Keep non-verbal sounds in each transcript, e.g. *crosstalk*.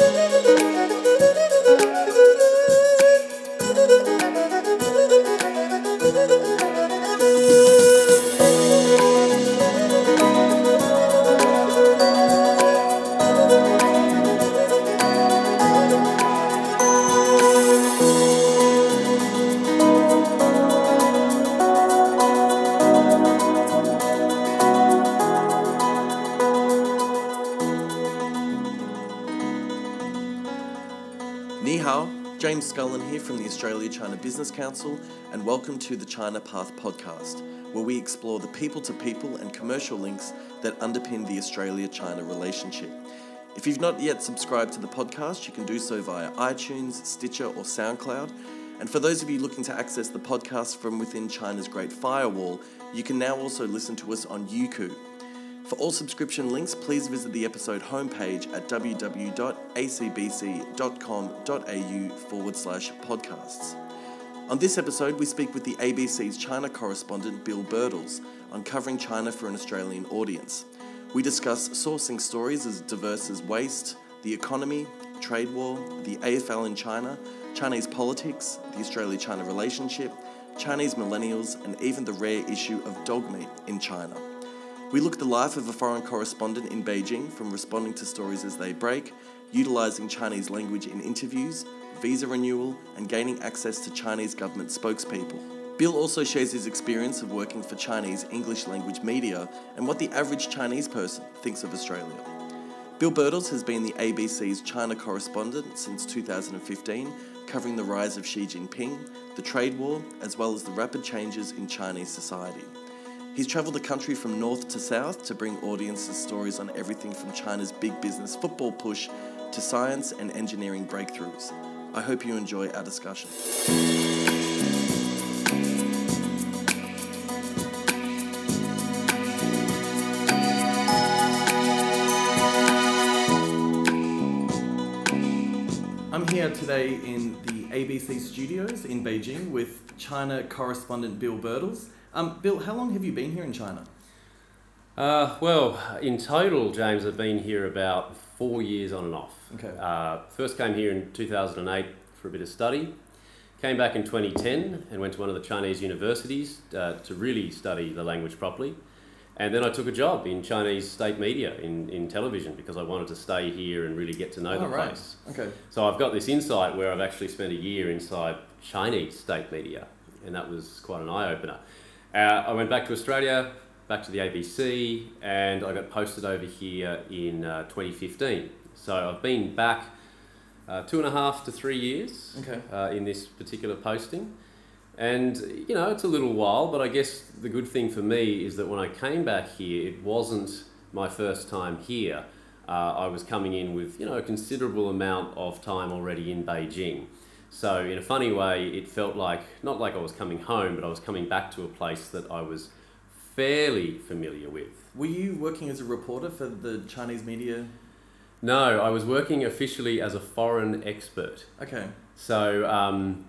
Ni Business Council, and welcome to the China Path podcast, where we explore the people to people and commercial links that underpin the Australia China relationship. If you've not yet subscribed to the podcast, you can do so via iTunes, Stitcher, or SoundCloud. And for those of you looking to access the podcast from within China's Great Firewall, you can now also listen to us on Youku. For all subscription links, please visit the episode homepage at www.acbc.com.au forward slash podcasts. On this episode, we speak with the ABC's China correspondent Bill Birtles, uncovering China for an Australian audience. We discuss sourcing stories as diverse as waste, the economy, trade war, the AFL in China, Chinese politics, the Australia China relationship, Chinese millennials, and even the rare issue of dog meat in China. We look at the life of a foreign correspondent in Beijing from responding to stories as they break, utilising Chinese language in interviews, visa renewal, and gaining access to Chinese government spokespeople. Bill also shares his experience of working for Chinese English language media and what the average Chinese person thinks of Australia. Bill Birtles has been the ABC's China correspondent since 2015, covering the rise of Xi Jinping, the trade war, as well as the rapid changes in Chinese society. He's travelled the country from north to south to bring audiences stories on everything from China's big business football push to science and engineering breakthroughs. I hope you enjoy our discussion. I'm here today in the ABC studios in Beijing with China correspondent Bill Birtles. Um, Bill, how long have you been here in China? Uh, well, in total, James, I've been here about four years on and off. Okay. Uh, first came here in 2008 for a bit of study. Came back in 2010 and went to one of the Chinese universities uh, to really study the language properly. And then I took a job in Chinese state media in, in television because I wanted to stay here and really get to know Oh, the right. place. Okay. So I've got this insight where I've actually spent a year inside Chinese state media, and that was quite an eye opener. Uh, I went back to Australia, back to the ABC, and I got posted over here in uh, 2015. So I've been back uh, two and a half to three years Okay. uh, in this particular posting. And, you know, it's a little while, but I guess the good thing for me is that when I came back here, it wasn't my first time here. Uh, I was coming in with, you know, a considerable amount of time already in Beijing. So, in a funny way, it felt like, not like I was coming home, but I was coming back to a place that I was fairly familiar with. Were you working as a reporter for the Chinese media? No, I was working officially as a foreign expert. Okay. So um,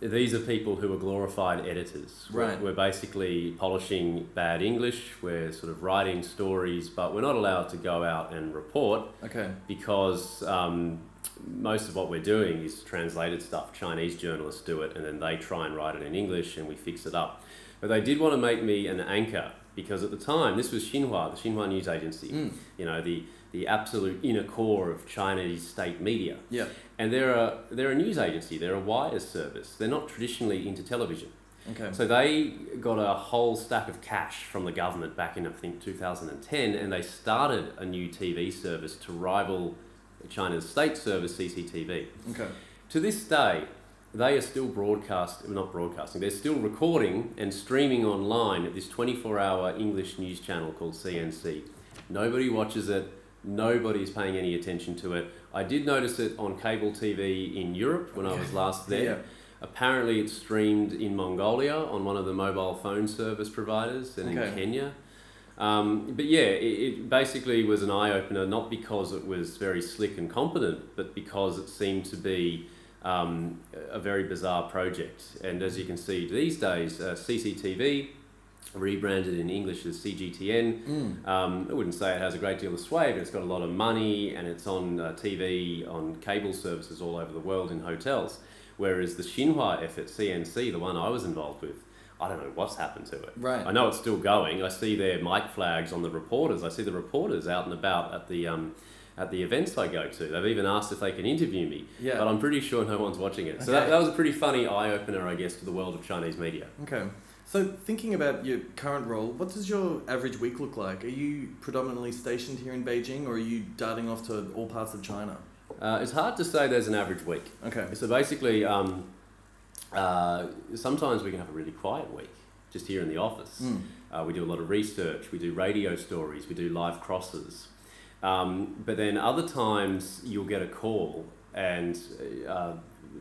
these are people who are glorified editors. We're- Right. We're, basically polishing bad English. We're sort of writing stories, but we're not allowed to go out and report Okay. because um, most of what we're doing is translated stuff. Chinese journalists do it, and then they try and write it in English, and we fix it up. But they did want to make me an anchor because at the time this was Xinhua, the Xinhua news agency. Mm. You know the the absolute inner core of Chinese state media. Yeah. And they're a, they're a news agency, they're a wires service. They're not traditionally into television. Okay. So they got a whole stack of cash from the government back in, I think, 2010, and they started a new TV service to rival China's state service, CCTV. Okay. To this day, they are still broadcast, not broadcasting, they're still recording and streaming online at this 24 hour English news channel called CNC. Nobody watches it, nobody's paying any attention to it. I did notice it on cable TV in Europe when I was last there. Yeah. Apparently, it's streamed in Mongolia on one of the mobile phone service providers and Okay. in Kenya. Um, but yeah, it, it basically was an eye opener, not because it was very slick and competent, but because it seemed to be um, a very bizarre project. And as you can see these days, uh, CCTV rebranded in English as CGTN. Mm. Um, I wouldn't say it has a great deal of sway, but it's got a lot of money and it's on uh, TV, on cable services all over the world in hotels. Whereas the Xinhua effort, CNC, the one I was involved with, I don't know what's happened to it. Right. I know it's still going. I see their mic flags on the reporters. I see the reporters out and about at the um, at the events I go to. They've even asked if they can interview me. Yeah. But I'm pretty sure no one's watching it. Okay. So that, that was a pretty funny eye opener, I guess, to the world of Chinese media. Okay. So, thinking about your current role, what does your average week look like? Are you predominantly stationed here in Beijing or are you darting off to all parts of China? Uh, it's hard to say there's an average week. Okay. So basically, um, uh, sometimes we can have a really quiet week just here in the office. Mm. Uh, we do a lot of research, we do radio stories, we do live crosses. Um, but then other times you'll get a call and uh,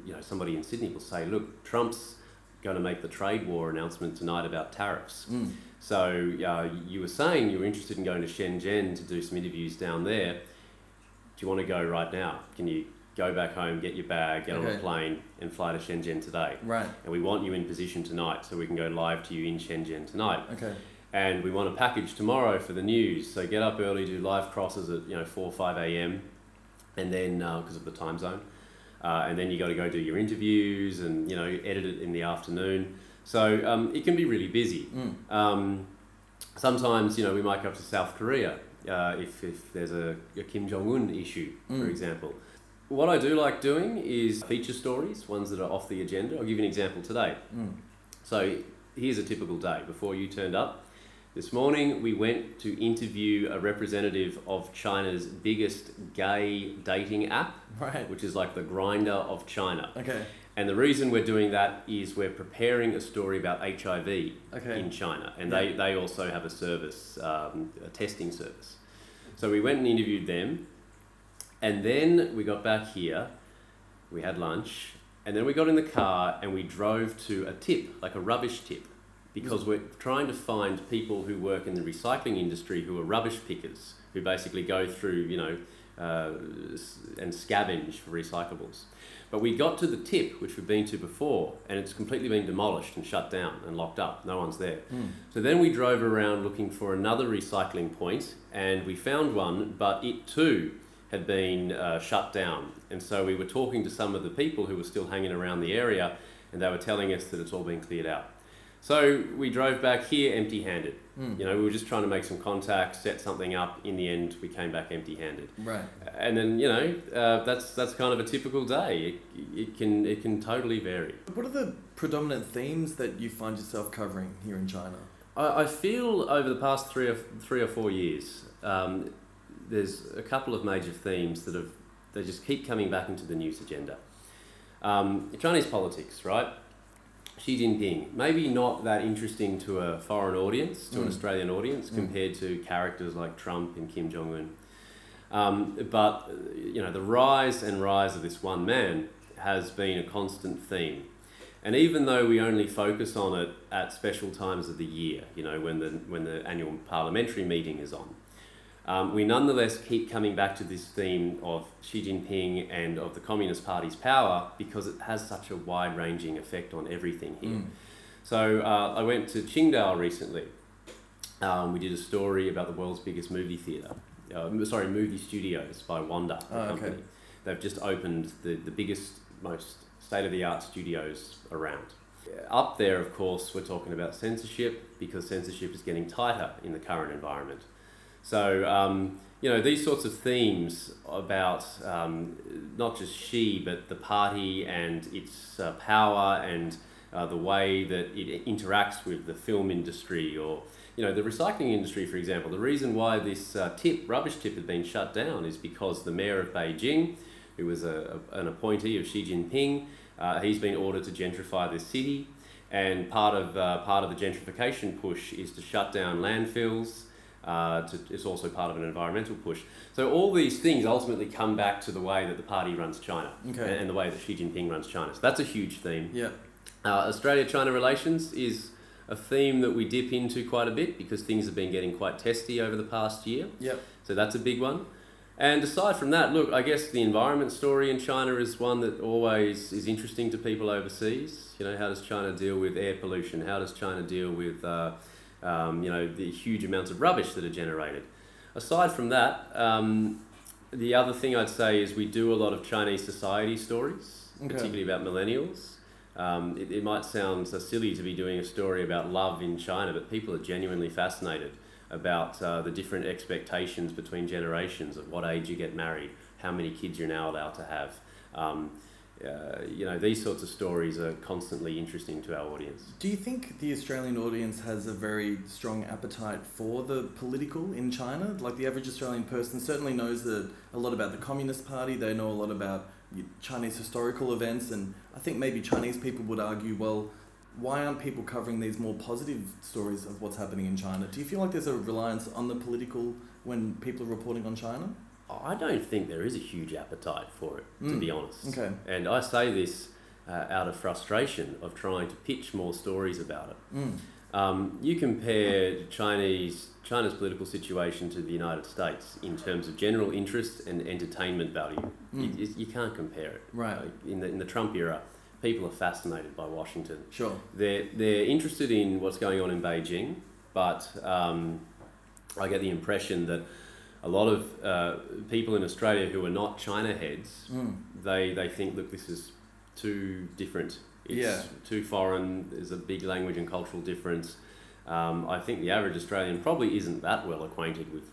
you know somebody in Sydney will say, "Look, Trump's going to make the trade war announcement tonight about tariffs." Mm. So uh, you were saying you were interested in going to Shenzhen to do some interviews down there. Do you want to go right now? Can you go back home, get your bag, get on a plane, and fly to Shenzhen today? Right. And we want you in position tonight so we can go live to you in Shenzhen tonight. Okay. And we want a package tomorrow for the news. So get up early, do live crosses at you know four or five a.m. and then because of the time zone, uh, and then you got to go do your interviews and you know edit it in the afternoon. So um, it can be really busy. Mm. Um, sometimes, you know, we might go up to South Korea uh, if, if there's a, a Kim Jong Un issue, for Mm. example. What I do like doing is feature stories, ones that are off the agenda. I'll give you an example today. Mm. So here's a typical day before you turned up. This morning we went to interview a representative of China's biggest gay dating app, Right. which is like the Grindr of China. Okay. And the reason we're doing that is we're preparing a story about HIV Okay. in China, and Yeah. they, they also have a service, um, a testing service. So we went and interviewed them, and then we got back here, we had lunch, and then we got in the car and we drove to a tip, like a rubbish tip, because we're trying to find people who work in the recycling industry who are rubbish pickers, who basically go through, you know, uh, and scavenge for recyclables. But we got to the tip, which we've been to before, and it's completely been demolished and shut down and locked up. No one's there. Mm. So then we drove around looking for another recycling point, and we found one, but it too had been uh, shut down. And so we were talking to some of the people who were still hanging around the area, and they were telling us that it's all been cleared out. So we drove back here empty handed. Mm. You know, we were just trying to make some contact, set something up. In the end, we came back empty handed. Right. And then, you know, uh, that's, that's kind of a typical day. It, it, can, it can totally vary. What are the predominant themes that you find yourself covering here in China? I, I feel over the past three or three or four years, um, there's a couple of major themes that have they just keep coming back into the news agenda. Um, Chinese politics, right? Xi Jinping, maybe not that interesting to a foreign audience, to an Mm. Australian audience, Mm. compared to characters like Trump and Kim Jong Un. Um, but you know, the rise and rise of this one man has been a constant theme. And even though we only focus on it at special times of the year, you know, when the, when the annual parliamentary meeting is on, um, we nonetheless keep coming back to this theme of Xi Jinping and of the Communist Party's power because it has such a wide ranging effect on everything here. Mm. So uh, I went to Qingdao recently. Um, we did a story about the world's biggest movie theatre. Uh, sorry, movie studios by Wanda, the Oh, okay. company. They've just opened the, the biggest, most state of the art studios around. Up there, of course, we're talking about censorship because censorship is getting tighter in the current environment. So, um, you know, these sorts of themes about um, not just Xi, but the party and its uh, power and uh, the way that it interacts with the film industry or, you know, the recycling industry, for example. The reason why this uh, tip, rubbish tip, had been shut down is because the mayor of Beijing, who was a, a- an appointee of Xi Jinping, uh, he's been ordered to gentrify the city. And part of, uh, part of the gentrification push is to shut down landfills. Uh, to, it's also part of an environmental push. So all these things ultimately come back to the way that the party runs China Okay. and, and the way that Xi Jinping runs China. So that's a huge theme. Yeah. Uh, Australia-China relations is a theme that we dip into quite a bit because things have been getting quite testy over the past year. Yep. So that's a big one. And aside from that, look, I guess the environment story in China is one that always is interesting to people overseas. You know, how does China deal with air pollution? How does China deal with uh, um, you know, the huge amounts of rubbish that are generated. Aside from that, um, the other thing I'd say is we do a lot of Chinese society stories, Okay. particularly about millennials. Um, it, it might sound so silly to be doing a story about love in China, but people are genuinely fascinated about uh, the different expectations between generations of what age you get married, how many kids you're now allowed to have. Um, uh, you know, these sorts of stories are constantly interesting to our audience. Do you think the Australian audience has a very strong appetite for the political in China? Like the average Australian person certainly knows that a lot about the Communist Party. They know a lot about Chinese historical events, and I think maybe Chinese people would argue, well, why aren't people covering these more positive stories of what's happening in China? Do you feel like there's a reliance on the political when people are reporting on China? I don't think there is a huge appetite for it, to Mm. be honest. Okay. And I say this uh, out of frustration of trying to pitch more stories about it. Mm. Um, you compare Chinese China's political situation to the United States in terms of general interest and entertainment value. You, Mm. you- you can't compare it. Right. In the in the Trump era, people are fascinated by Washington. Sure. They're they're interested in what's going on in Beijing, but um, I get the impression that a lot of uh, people in Australia who are not China heads, Mm. they they think, look, this is too different. It's Yeah. too foreign. There's a big language and cultural difference. Um, I think the average Australian probably isn't that well acquainted with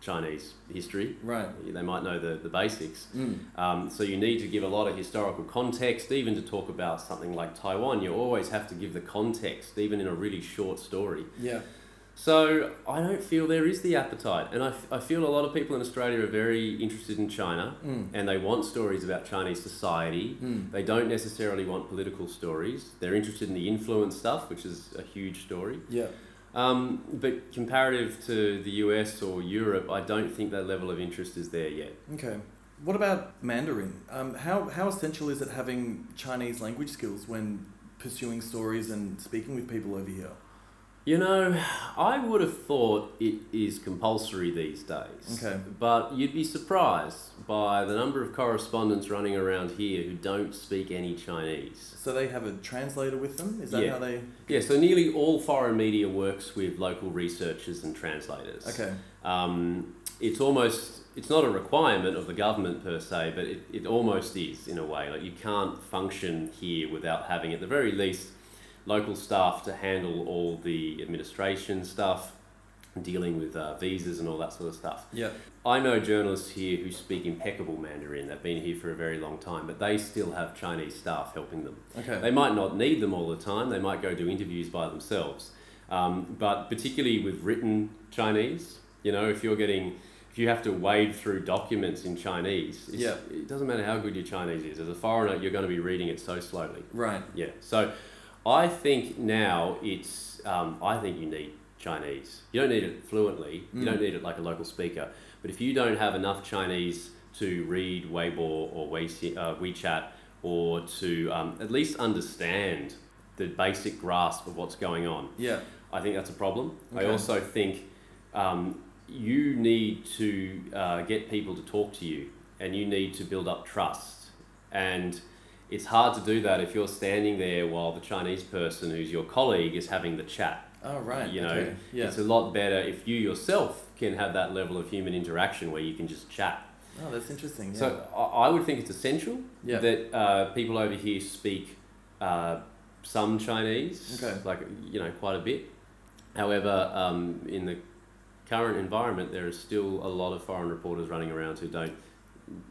Chinese history. Right. They might know the, the basics. Mm. Um, so you need to give a lot of historical context, even to talk about something like Taiwan. You always have to give the context, even in a really short story. Yeah. So I don't feel there is the appetite, and I, I feel a lot of people in Australia are very interested in China, Mm. and they want stories about Chinese society. Mm. They don't necessarily want political stories. They're interested in the influence stuff, which is a huge story. Yeah. Um, but comparative to the US or Europe, I don't think that level of interest is there yet. Okay. What about Mandarin? Um, how, how essential is it having Chinese language skills when pursuing stories and speaking with people over here? You know, I would have thought it is compulsory these days. Okay. But you'd be surprised by the number of correspondents running around here who don't speak any Chinese. So they have a translator with them? Is that Yeah. how they. Yeah, so nearly all foreign media works with local researchers and translators. Okay. Um, it's almost, it's not a requirement of the government per se, but it, it almost is in a way. Like you can't function here without having at the very least local staff to handle all the administration stuff, dealing with uh, visas and all that sort of stuff. Yeah. I know journalists here who speak impeccable Mandarin. They've been here for a very long time, but they still have Chinese staff helping them. Okay. They might not need them all the time. They might go do interviews by themselves. Um, but particularly with written Chinese, you know, if you're getting, if you have to wade through documents in Chinese, Yeah. it doesn't matter how good your Chinese is. As a foreigner, you're going to be reading it so slowly. Right. Yeah. So I think now it's, um, I think you need Chinese. You don't need it fluently. You Mm. don't need it like a local speaker. But if you don't have enough Chinese to read Weibo or uh, WeChat or to um, at least understand the basic grasp of what's going on, Yeah. I think that's a problem. Okay. I also think um, you need to uh, get people to talk to you and you need to build up trust. And it's hard to do that if you're standing there while the Chinese person who's your colleague is having the chat. Oh, right. You know, okay. Yeah. It's a lot better if you yourself can have that level of human interaction where you can just chat. Oh, that's interesting. Yeah. So I would think it's essential Yeah. that uh, people over here speak uh, some Chinese, Okay. like you know, quite a bit. However, um, in the current environment, there is still a lot of foreign reporters running around who don't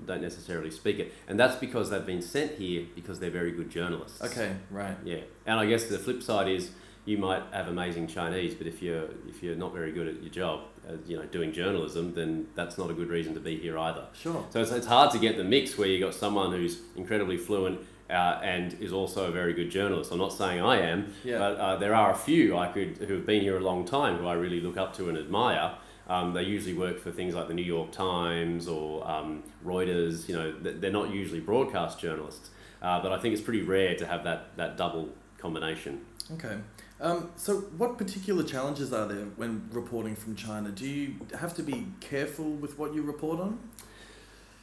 don't necessarily speak it, and that's because they've been sent here because they're very good journalists. okay. Right. Yeah, and I guess the flip side is you might have amazing Chinese, but if you're if you're not very good at your job, uh, you know, doing journalism, then that's not a good reason to be here either. Sure. So it's, it's hard to get the mix where you got someone who's incredibly fluent uh, and is also a very good journalist. I'm not saying I am, Yeah. but uh, there are a few I could who have been here a long time who I really look up to and admire. Um, they usually work for things like the New York Times or um, Reuters. You know, they're not usually broadcast journalists, uh, but I think it's pretty rare to have that that double combination. Okay. Um, so, what particular challenges are there when reporting from China? Do you have to be careful with what you report on?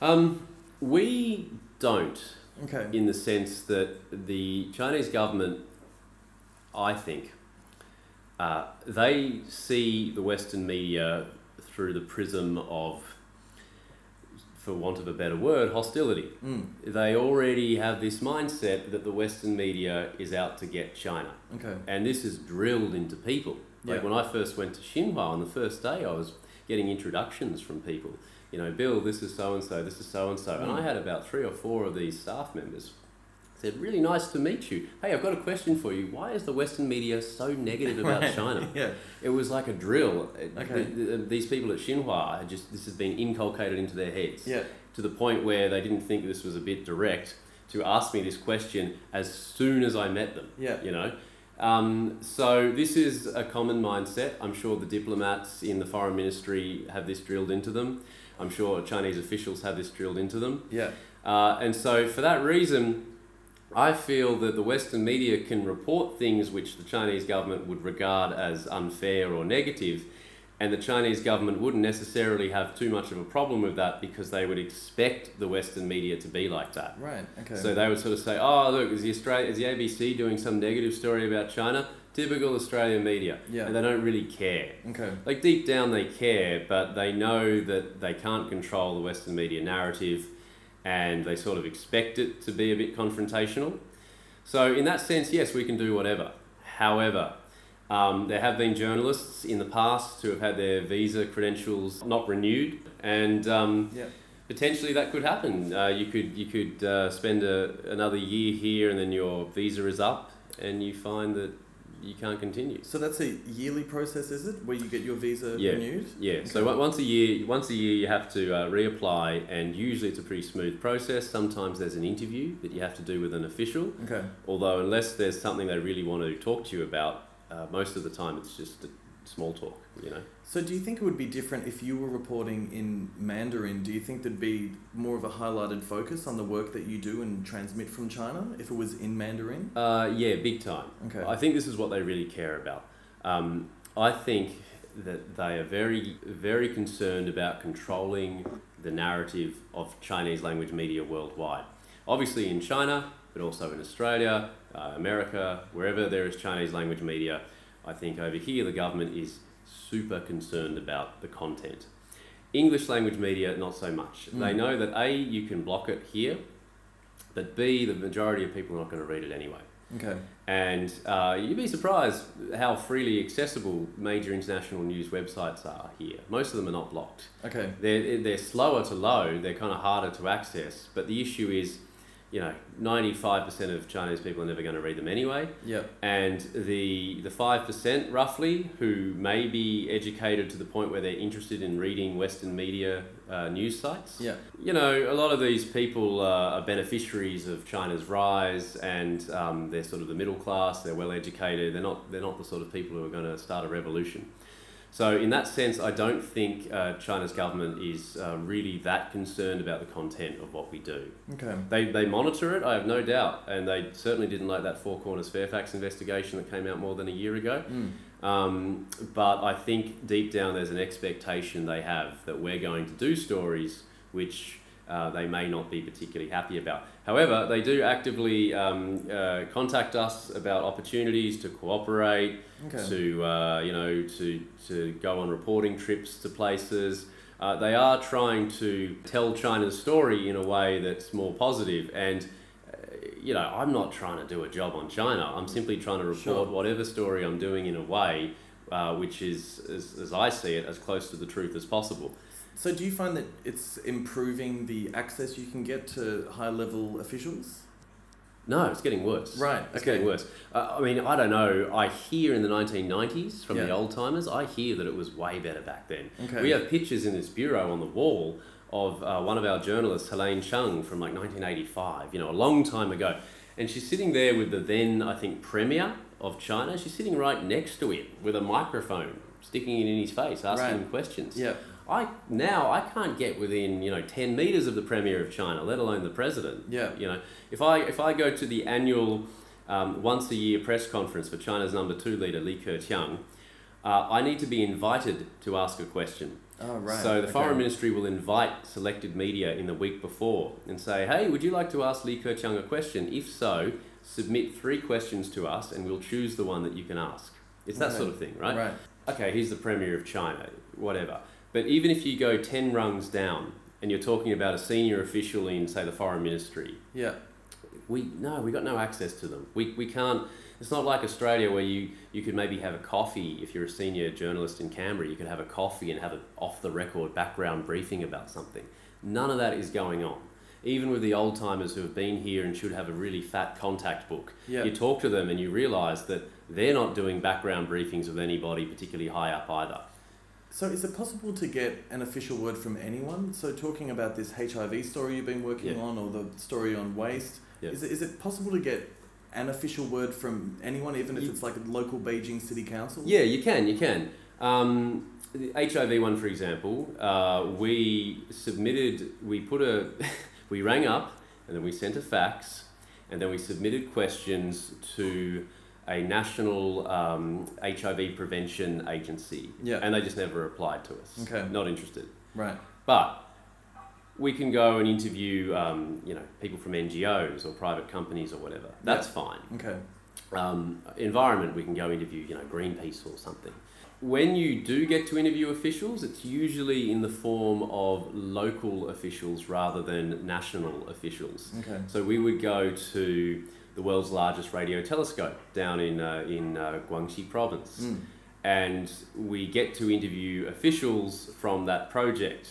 Um, we don't. Okay. in the sense that the Chinese government, I think, uh, they see the Western media through the prism of, for want of a better word, hostility. Mm. They already have this mindset that the Western media is out to get China. Okay. And this is drilled into people. Like Yeah. when I first went to Xinhua on the first day, I was getting introductions from people. You know, Bill, this is so and so, this is so and so. And Mm. I had about three or four of these staff members said, Really nice to meet you. Hey, I've got a question for you. Why is the Western media so negative about Right. China? *laughs* Yeah. It was like a drill. Okay. th- th- these people at Xinhua had just this has been inculcated into their heads Yeah. to the point where they didn't think this was a bit direct to ask me this question as soon as I met them. Yeah. You know, um, so this is a common mindset. I'm sure the diplomats in the foreign ministry have this drilled into them. I'm sure Chinese officials have this drilled into them. Yeah. Uh, and so, for that reason, I feel that the Western media can report things which the Chinese government would regard as unfair or negative, and the Chinese government wouldn't necessarily have too much of a problem with that because they would expect the Western media to be like that. Right. Okay. So they would sort of say, "Oh, look, is the Australia, is the ABC doing some negative story about China?" Typical Australian media, Yeah. and they don't really care. okay. Like deep down, they care, but they know that they can't control the Western media narrative, and they sort of expect it to be a bit confrontational. So, in that sense, yes, we can do whatever. However, um, there have been journalists in the past who have had their visa credentials not renewed, and um, Yeah. potentially that could happen. Uh, you could you could uh, spend a, another year here, and then your visa is up, and you find that you can't continue. So that's a yearly process, is it, where you get your visa Yeah. renewed? Yeah, so Okay. on- once a year, once a year you have to uh, reapply, and usually it's a pretty smooth process. Sometimes there's an interview that you have to do with an official, Okay. although unless there's something they really want to talk to you about, uh, most of the time it's just a small talk. You know. So do you think it would be different if you were reporting in Mandarin? Do you think there'd be more of a highlighted focus on the work that you do and transmit from China if it was in Mandarin? Uh, yeah, big time. Okay. I think this is what they really care about. Um, I think that they are very, very concerned about controlling the narrative of Chinese language media worldwide. Obviously in China, but also in Australia, uh, America, wherever there is Chinese language media, I think over here the government is super concerned about the content. English language media, not so much. They Mm. know that A, you can block it here, but B, the majority of people are not going to read it anyway. Okay. And uh, you'd be surprised how freely accessible major international news websites are here. Most of them are not blocked. Okay. They're, they're slower to load, they're kind of harder to access, but the issue is, you know, 95% of Chinese people are never going to read them anyway. Yeah. And the, the 5% roughly who may be educated to the point where they're interested in reading Western media uh, news sites, Yeah. you know, a lot of these people uh, are beneficiaries of China's rise, and um, they're sort of the middle class. They're well educated. They're not. They're not the sort of people who are going to start a revolution. So, in that sense, I don't think uh, China's government is uh, really that concerned about the content of what we do. Okay. They, they monitor it, I have no doubt, and they certainly didn't like that Four Corners Fairfax investigation that came out more than a year ago. Mm. Um, but I think deep down there's an expectation they have that we're going to do stories which uh, they may not be particularly happy about. However, they do actively um, uh, contact us about opportunities to cooperate, Okay. to uh, you know to to go on reporting trips to places. Uh, they are trying to tell China's story in a way that's more positive. and. uh, You know, I'm not trying to do a job on China. I'm simply trying to report Sure. whatever story I'm doing in a way uh, which is, as, as I see it, as close to the truth as possible. So do you find that it's improving the access you can get to high level officials? No, it's getting worse. Right, It's okay. getting worse. Uh, I mean, I don't know. I hear in the 1990s from the old timers, I hear that it was way better back then. Okay. We have pictures in this bureau on the wall of uh, one of our journalists, Helene Chung, from like 1985, you know, a long time ago. And she's sitting there with the then, I think, premier of China. She's sitting right next to him with a microphone sticking it in his face, asking Right. him questions. Yeah. I now I can't get within you know ten meters of the premier of China, let alone the president. Yeah. You know, if I if I go to the annual um, once a year press conference for China's number two leader Li Keqiang, uh, I need to be invited to ask a question. Oh, right. So the okay. foreign ministry will invite selected media in the week before and say, "Hey, would you like to ask Li Keqiang a question? If so, submit three questions to us, and we'll choose the one that you can ask." It's that Okay. sort of thing, right? Right. Okay, he's the premier of China, whatever. But even if you go 10 rungs down and you're talking about a senior official in, say, the foreign ministry, Yeah. we no, we got no access to them. We, we can't. It's not like Australia where you, you could maybe have a coffee if you're a senior journalist in Canberra. You could have a coffee and have an off the record background briefing about something. None of that is going on. Even with the old timers who have been here and should have a really fat contact book, Yeah. you talk to them and you realise that they're not doing background briefings with anybody particularly high up either. So is it possible to get an official word from anyone? So talking about this HIV story you've been working Yeah. on or the story on waste, Yeah. is, it, is it possible to get an official word from anyone, even if You- it's like a local Beijing city council? Yeah, you can, you can. Um, the HIV one, for example, uh, we submitted, we put a, *laughs* we rang up and then we sent a fax and then we submitted questions to a national um, HIV prevention agency. Yeah. And they just never replied to us. Okay. Not interested. Right. But we can go and interview, um, you know, people from NGOs or private companies or whatever. That's fine Okay. um, environment, we can go interview, you know, Greenpeace or something. When you do get to interview officials, it's usually in the form of local officials rather than national officials. Okay. So we would go to the world's largest radio telescope down in, uh, in uh, Guangxi province, Mm. and we get to interview officials from that project.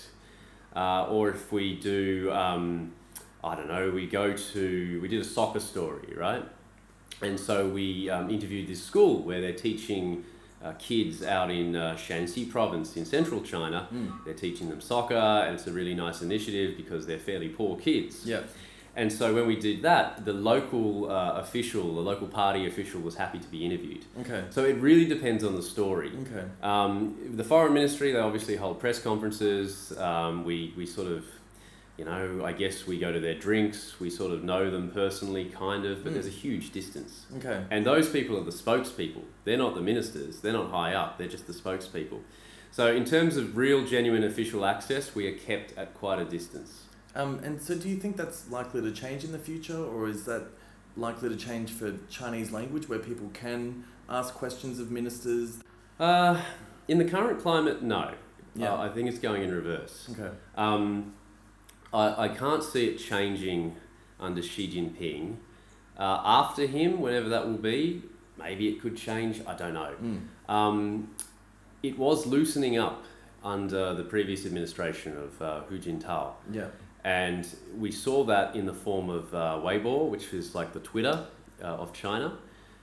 Uh, or if we do, um, I don't know, we go to, we did a soccer story, right? And so we um, interviewed this school where they're teaching uh, kids out in uh, Shanxi province in central China. Mm. They're teaching them soccer, and it's a really nice initiative because they're fairly poor kids. Yeah. And so when we did that, the local uh, official, the local party official, was happy to be interviewed. Okay. So it really depends on the story. Okay. Um, the foreign ministry, they obviously hold press conferences. Um, we, we sort of, you know, I guess we go to their drinks. We sort of know them personally, kind of, but Mm. there's a huge distance. Okay. And those people are the spokespeople. They're not the ministers. They're not high up. They're just the spokespeople. So in terms of real, genuine official access, we are kept at quite a distance. Um, and so do you think that's likely to change in the future, or is that likely to change for Chinese language, where people can ask questions of ministers? Uh, in the current climate, no. Yeah. Uh, I think it's going in reverse. Okay. Um, I, I can't see it changing under Xi Jinping. Uh, after him, whenever that will be, maybe it could change. I don't know. Mm. Um, it was loosening up under the previous administration of uh, Hu Jintao. Yeah. And we saw that in the form of uh, Weibo, which is like the Twitter uh, of China.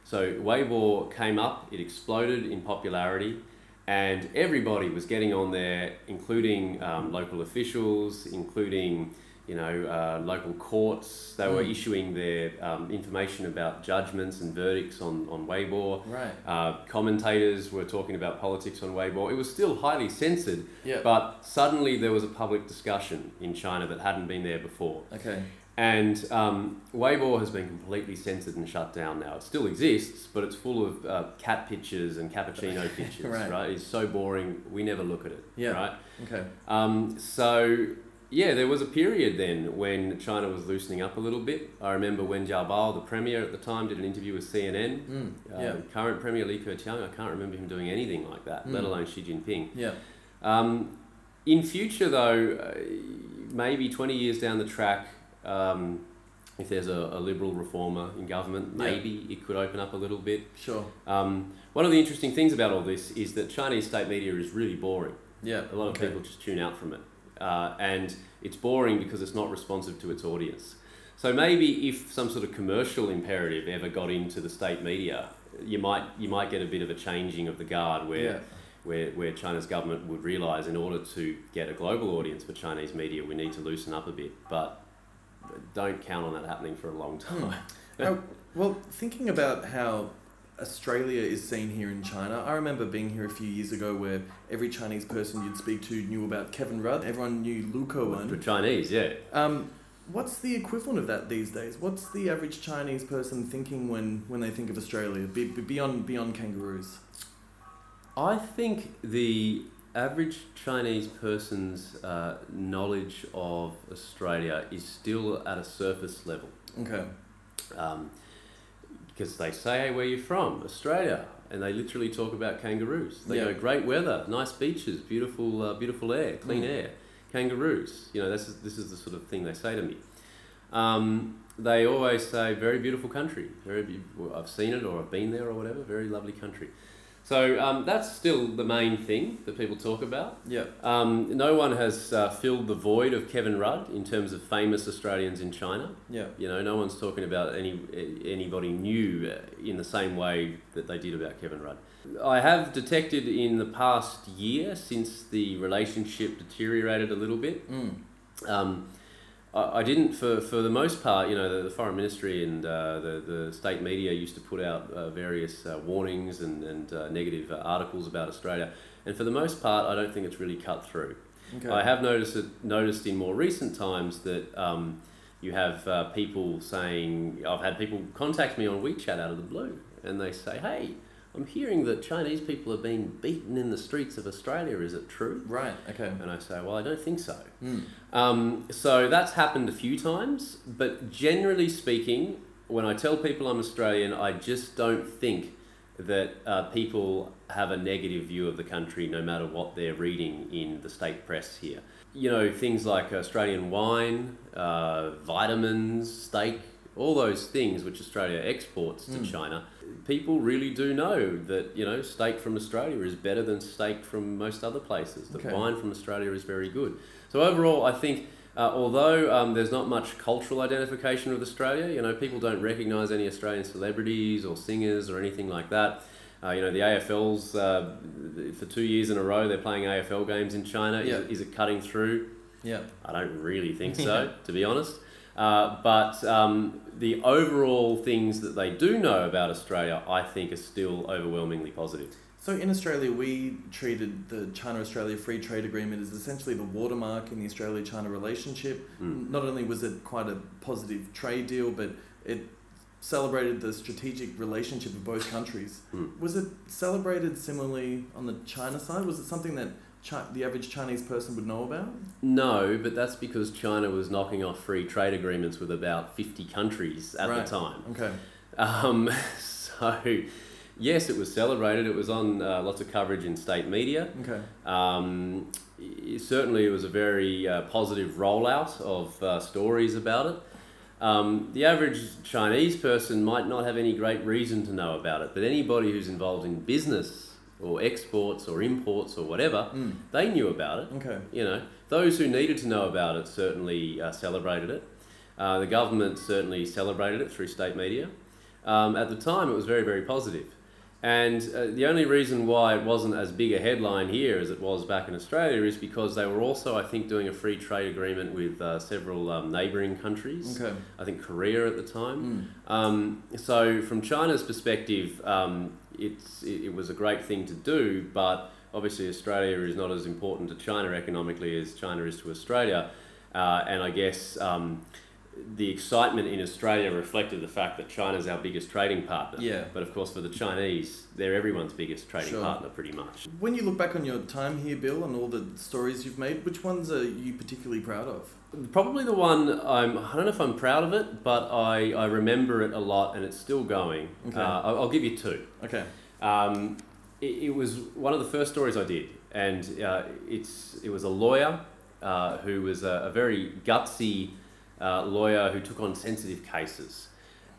So Weibo came up, it exploded in popularity, and everybody was getting on there, including um, local officials, including you know uh, local courts. They were Mm. issuing their um, information about judgments and verdicts on on Weibo. Right. Uh, commentators were talking about politics on Weibo. It was still highly censored, Yeah. but suddenly there was a public discussion in China that hadn't been there before. okay. And um, Weibo has been completely censored and shut down now. It still exists, but it's full of uh, cat pictures and cappuccino *laughs* pictures, Right. right. It's so boring, we never look at it, Yeah. right? Okay. Um, so, yeah, there was a period then when China was loosening up a little bit. I remember when Bao, the premier at the time, did an interview with CNN. Mm. Uh, Yeah. Current Premier Li Keqiang, I can't remember him doing anything like that, let Mm. alone Xi Jinping. Yeah. Um, in future, though, uh, maybe 20 years down the track, um, if there's a, a liberal reformer in government, Yeah. maybe it could open up a little bit. Sure. Um, one of the interesting things about all this is that Chinese state media is really boring. Yeah. A lot of okay. people just tune out from it. Uh, and it's boring because it's not responsive to its audience. So maybe if some sort of commercial imperative ever got into the state media, you might you might get a bit of a changing of the guard where Yeah. where, where China's government would realise in order to get a global audience for Chinese media, we need to loosen up a bit. But don't count on that happening for a long time. Oh, well, thinking about how Australia is seen here in China, I remember being here a few years ago where every Chinese person you'd speak to knew about Kevin Rudd. Everyone knew Lu Kewen. Chinese, yeah. Um, what's the equivalent of that these days? What's the average Chinese person thinking when, when they think of Australia, be, be- beyond, beyond kangaroos? I think the average Chinese person's uh, knowledge of Australia is still at a surface level. Okay. Um, because they say, hey, where you from? Australia. and they literally talk about kangaroos. They Yeah. go, great weather, nice beaches, beautiful, uh, beautiful air, clean Mm. air, kangaroos. You know, this is, this is the sort of thing they say to me. Um, they always say, very beautiful country. Very, be- I've seen it or I've been there or whatever. Very lovely country. So um, that's still the main thing that people talk about. Yeah. Um, no one has uh, filled the void of Kevin Rudd in terms of famous Australians in China. Yeah. You know, no one's talking about any anybody new uh, in the same way that they did about Kevin Rudd. I have detected in the past year, since the relationship deteriorated a little bit, Mm. um, I, I didn't, for, for the most part, you know, the, the foreign ministry and uh, the, the state media used to put out uh, various uh, warnings and, and uh, negative uh, articles about Australia. And for the most part, I don't think it's really cut through. Okay. I have noticed it, noticed in more recent times that um, you have uh, people saying, I've had people contact me on WeChat out of the blue, and they say, "Hey, I'm hearing that Chinese people are being beaten in the streets of Australia. Is it true?" Right. Okay. And I say, "Well, I don't think so." Mm. Um, so that's happened a few times, but generally speaking, when I tell people I'm Australian, I just don't think that uh, people have a negative view of the country no matter what they're reading in the state press here. You know, things like Australian wine, uh, vitamins, steak, all those things which Australia exports to Mm. China. People really do know that, you know, steak from Australia is better than steak from most other places. That Okay. wine from Australia is very good. So overall, I think uh, although um, there's not much cultural identification with Australia, you know, people don't recognise any Australian celebrities or singers or anything like that. Uh, you know, the AFL's uh, for two years in a row they're playing AFL games in China. Yeah. Is, is it cutting through? Yeah. I don't really think *laughs* so, to be honest. Uh, but um, the overall things that they do know about Australia, I think, are still overwhelmingly positive. So in Australia, we treated the China-Australia Free Trade Agreement as essentially the watermark in the Australia-China relationship. Mm. Not only was it quite a positive trade deal, but it celebrated the strategic relationship of both countries. Mm. Was it celebrated similarly on the China side? Was it something that Chi- the average Chinese person would know about? No, but that's because China was knocking off free trade agreements with about 50 countries at Right. the time. Okay. Um, *laughs* so, yes, it was celebrated. It was on uh, lots of coverage in state media. Okay. Um, certainly, it was a very uh, positive rollout of uh, stories about it. Um, the average Chinese person might not have any great reason to know about it, but anybody who's involved in business or exports or imports or whatever, Mm. they knew about it. Okay. You know, those who needed to know about it certainly uh, celebrated it. Uh, the government certainly celebrated it through state media. Um, at the time, it was very, very positive. And uh, the only reason why it wasn't as big a headline here as it was back in Australia is because they were also, I think, doing a free trade agreement with uh, several um, neighbouring countries. Okay. I think Korea at the time. Mm. Um, so, from China's perspective, um, it's, it, it was a great thing to do, but obviously, Australia is not as important to China economically as China is to Australia. Uh, and I guess um, the excitement in Australia reflected the fact that China's our biggest trading partner. Yeah. But of course, for the Chinese, they're everyone's biggest trading Sure. partner, pretty much. When you look back on your time here, Bill, and all the stories you've made, which ones are you particularly proud of? Probably the one I'm, I don't know if I'm proud of it, but I, I remember it a lot and it's still going. Okay. Uh, I'll, I'll give you two. Okay. Um, it, it was one of the first stories I did, and uh, it's it was a lawyer uh, who was a, a very gutsy uh, lawyer who took on sensitive cases,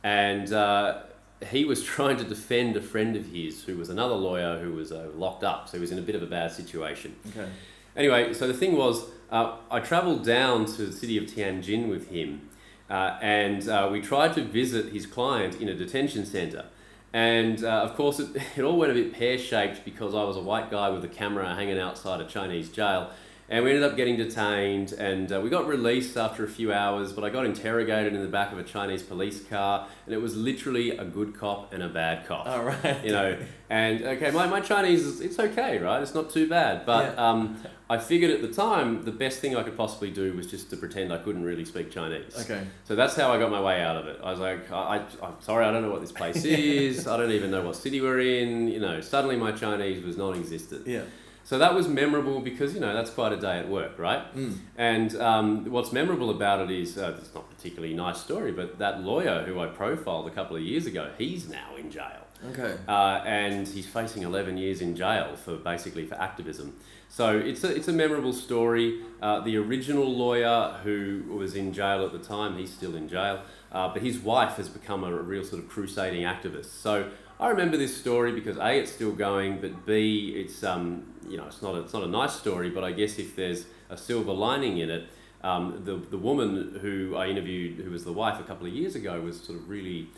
and uh, he was *laughs* trying to defend a friend of his who was another lawyer who was uh, locked up, so he was in a bit of a bad situation. Okay. Anyway, so the thing was, uh, I travelled down to the city of Tianjin with him, uh, and uh, we tried to visit his client in a detention centre. And uh, of course, it, *laughs* it all went a bit pear shaped because I was a white guy with a camera hanging outside a Chinese jail. And we ended up getting detained, and uh, we got released after a few hours. But I got interrogated in the back of a Chinese police car, and it was literally a good cop and a bad cop All right. you know and okay my, my chinese is it's okay right it's not too bad but Yeah. um, i figured at the time the best thing i could possibly do was just to pretend i couldn't really speak chinese Okay. so that's how i got my way out of it i was like I, I, i'm sorry i don't know what this place *laughs* is i don't even know what city we're in you know suddenly my chinese was non-existent Yeah. So that was memorable because, you know, that's quite a day at work, right? Mm. And um, what's memorable about it is, uh, it's not a particularly nice story, but that lawyer who I profiled a couple of years ago, he's now in jail. Okay. Uh, and he's facing 11 years in jail for basically for activism. So it's a, it's a memorable story. Uh, the original lawyer who was in jail at the time, he's still in jail, uh, but his wife has become a real sort of crusading activist. So I remember this story because A, it's still going, but B, it's, um, you know, it's not, a, it's not a nice story, but I guess if there's a silver lining in it, um, the, the woman who I interviewed, who was the wife a couple of years ago, was sort of really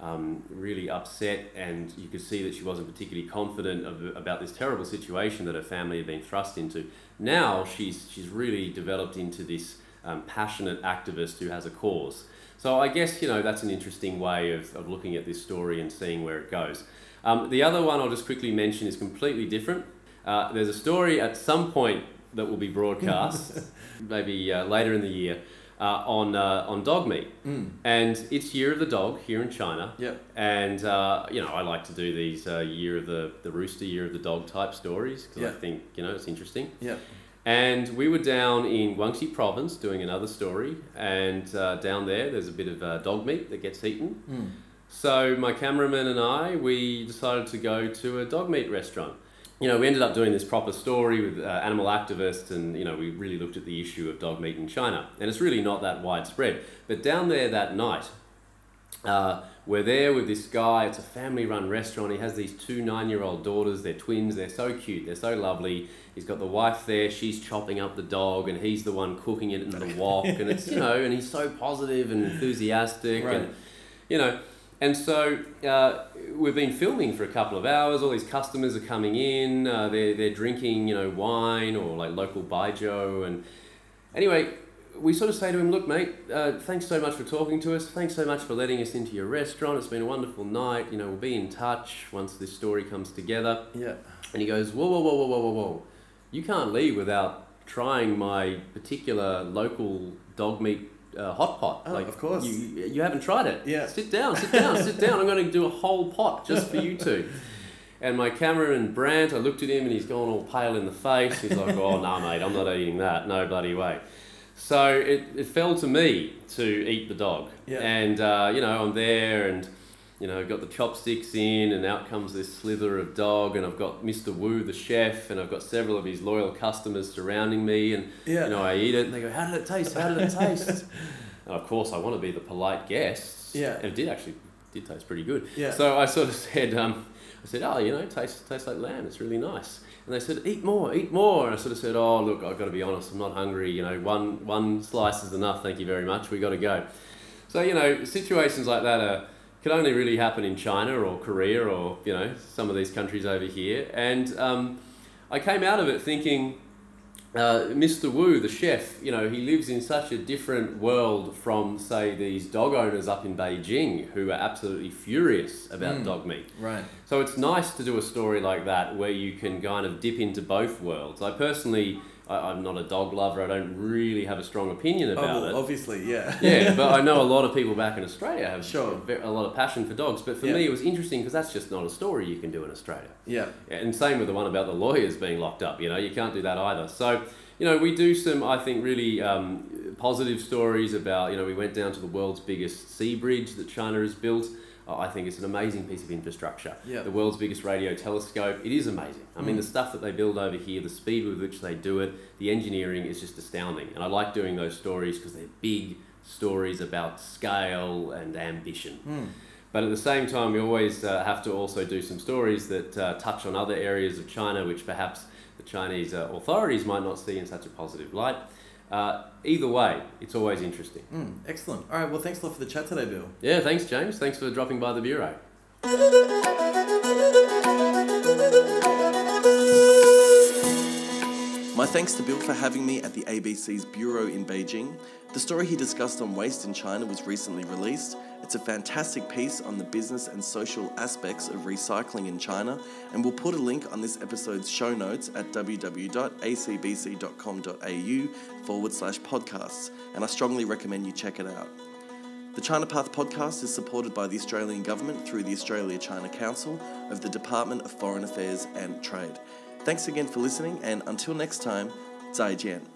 um, really upset, and you could see that she wasn't particularly confident of, about this terrible situation that her family had been thrust into. Now she's she's really developed into this um, passionate activist who has a cause. So I guess you know that's an interesting way of, of looking at this story and seeing where it goes. Um, the other one I'll just quickly mention is completely different. Uh, there's a story at some point that will be broadcast, *laughs* maybe uh, later in the year, uh, on uh, on dog meat, Mm. and it's Year of the Dog here in China. Yep. And uh, you know, I like to do these uh, Year of the the Rooster, Year of the Dog type stories because I think you know it's interesting. Yep. And we were down in Guangxi province doing another story, and uh, down there there's a bit of uh, dog meat that gets eaten. Mm. So my cameraman and I, we decided to go to a dog meat restaurant. You know, we ended up doing this proper story with uh, animal activists, and you know, we really looked at the issue of dog meat in China, and it's really not that widespread. But down there that night, uh, we're there with this guy. It's a family-run restaurant. He has these two nine-year-old daughters. They're twins. They're so cute. They're so lovely. He's got the wife there. She's chopping up the dog, and he's the one cooking it in the wok. and it's you *laughs* know, and he's so positive and enthusiastic, Right. and you know. And so uh, we've been filming for a couple of hours. All these customers are coming in. Uh, they're, they're drinking, you know, wine or like local baijiu. And anyway, we sort of say to him, look, mate, uh, thanks so much for talking to us. Thanks so much for letting us into your restaurant. It's been a wonderful night. You know, we'll be in touch once this story comes together. Yeah. And he goes, whoa, whoa, whoa, whoa, whoa, whoa, whoa. You can't leave without trying my particular local dog meat uh, hot pot. Oh, of course. You, you haven't tried it. Yeah. Sit down, sit down, sit down. I'm going to do a whole pot just for you two. *laughs* And my cameraman Brant, I looked at him and he's gone all pale in the face. He's like, oh, *laughs* no, mate, I'm not eating that. No bloody way. So it, it fell to me to eat the dog. Yeah. And, uh, you know, I'm there and, you know, I've got the chopsticks in and out comes this slither of dog and I've got Mr. Wu, the chef, and I've got several of his loyal customers surrounding me and, Yeah. you know, I eat it and they go, how did it taste? How did it taste? *laughs* and of course, I want to be the polite guest. Yeah. And it did actually, did taste pretty good. Yeah. So I sort of *laughs* said, um, I said, oh, you know, it tastes, tastes like lamb. It's really nice. And they said, eat more, eat more. And I sort of said, oh, look, I've got to be honest. I'm not hungry. You know, one, one slice is enough. Thank you very much. we got to go. So, you know, situations like that are, can only really happen in China or Korea or, you know, some of these countries over here. And um, I came out of it thinking, uh, Mr. Wu, the chef, you know, he lives in such a different world from, say, these dog owners up in Beijing who are absolutely furious about Mm. dog meat. Right. So it's nice to do a story like that where you can kind of dip into both worlds. I personally, I, I'm not a dog lover. I don't really have a strong opinion Oh, about well, it. obviously, yeah. yeah, *laughs* but I know a lot of people back in Australia have Sure. a, a lot of passion for dogs. But for Yeah. me, it was interesting because that's just not a story you can do in Australia. yeah. And same with the one about the lawyers being locked up. You know, you can't do that either. So, you know, we do some, I think, really um, positive stories about. You know, we went down to the world's biggest sea bridge that China has built. I think it's an amazing piece of infrastructure. Yeah. The world's biggest radio telescope. It is amazing. I mean, Mm. the stuff that they build over here, the speed with which they do it, the engineering is just astounding. And I like doing those stories because they're big stories about scale and ambition. Mm. But at the same time, we always uh, have to also do some stories that uh, touch on other areas of China which perhaps the Chinese uh, authorities might not see in such a positive light. Uh, either way, it's always interesting. Mm. Excellent. All right. Well, thanks a lot for the chat today, Bill. Yeah, thanks, James. Thanks for dropping by the Bureau. My thanks to Bill for having me at the ABC's Bureau in Beijing. The story he discussed on waste in China was recently released. It's a fantastic piece on the business and social aspects of recycling in China, and we'll put a link on this episode's show notes at www.acbc.com.au forward slash podcasts, and I strongly recommend you check it out. The China Path podcast is supported by the Australian Government through the Australia China Council of the Department of Foreign Affairs and Trade. Thanks again for listening, and until next time, 再见.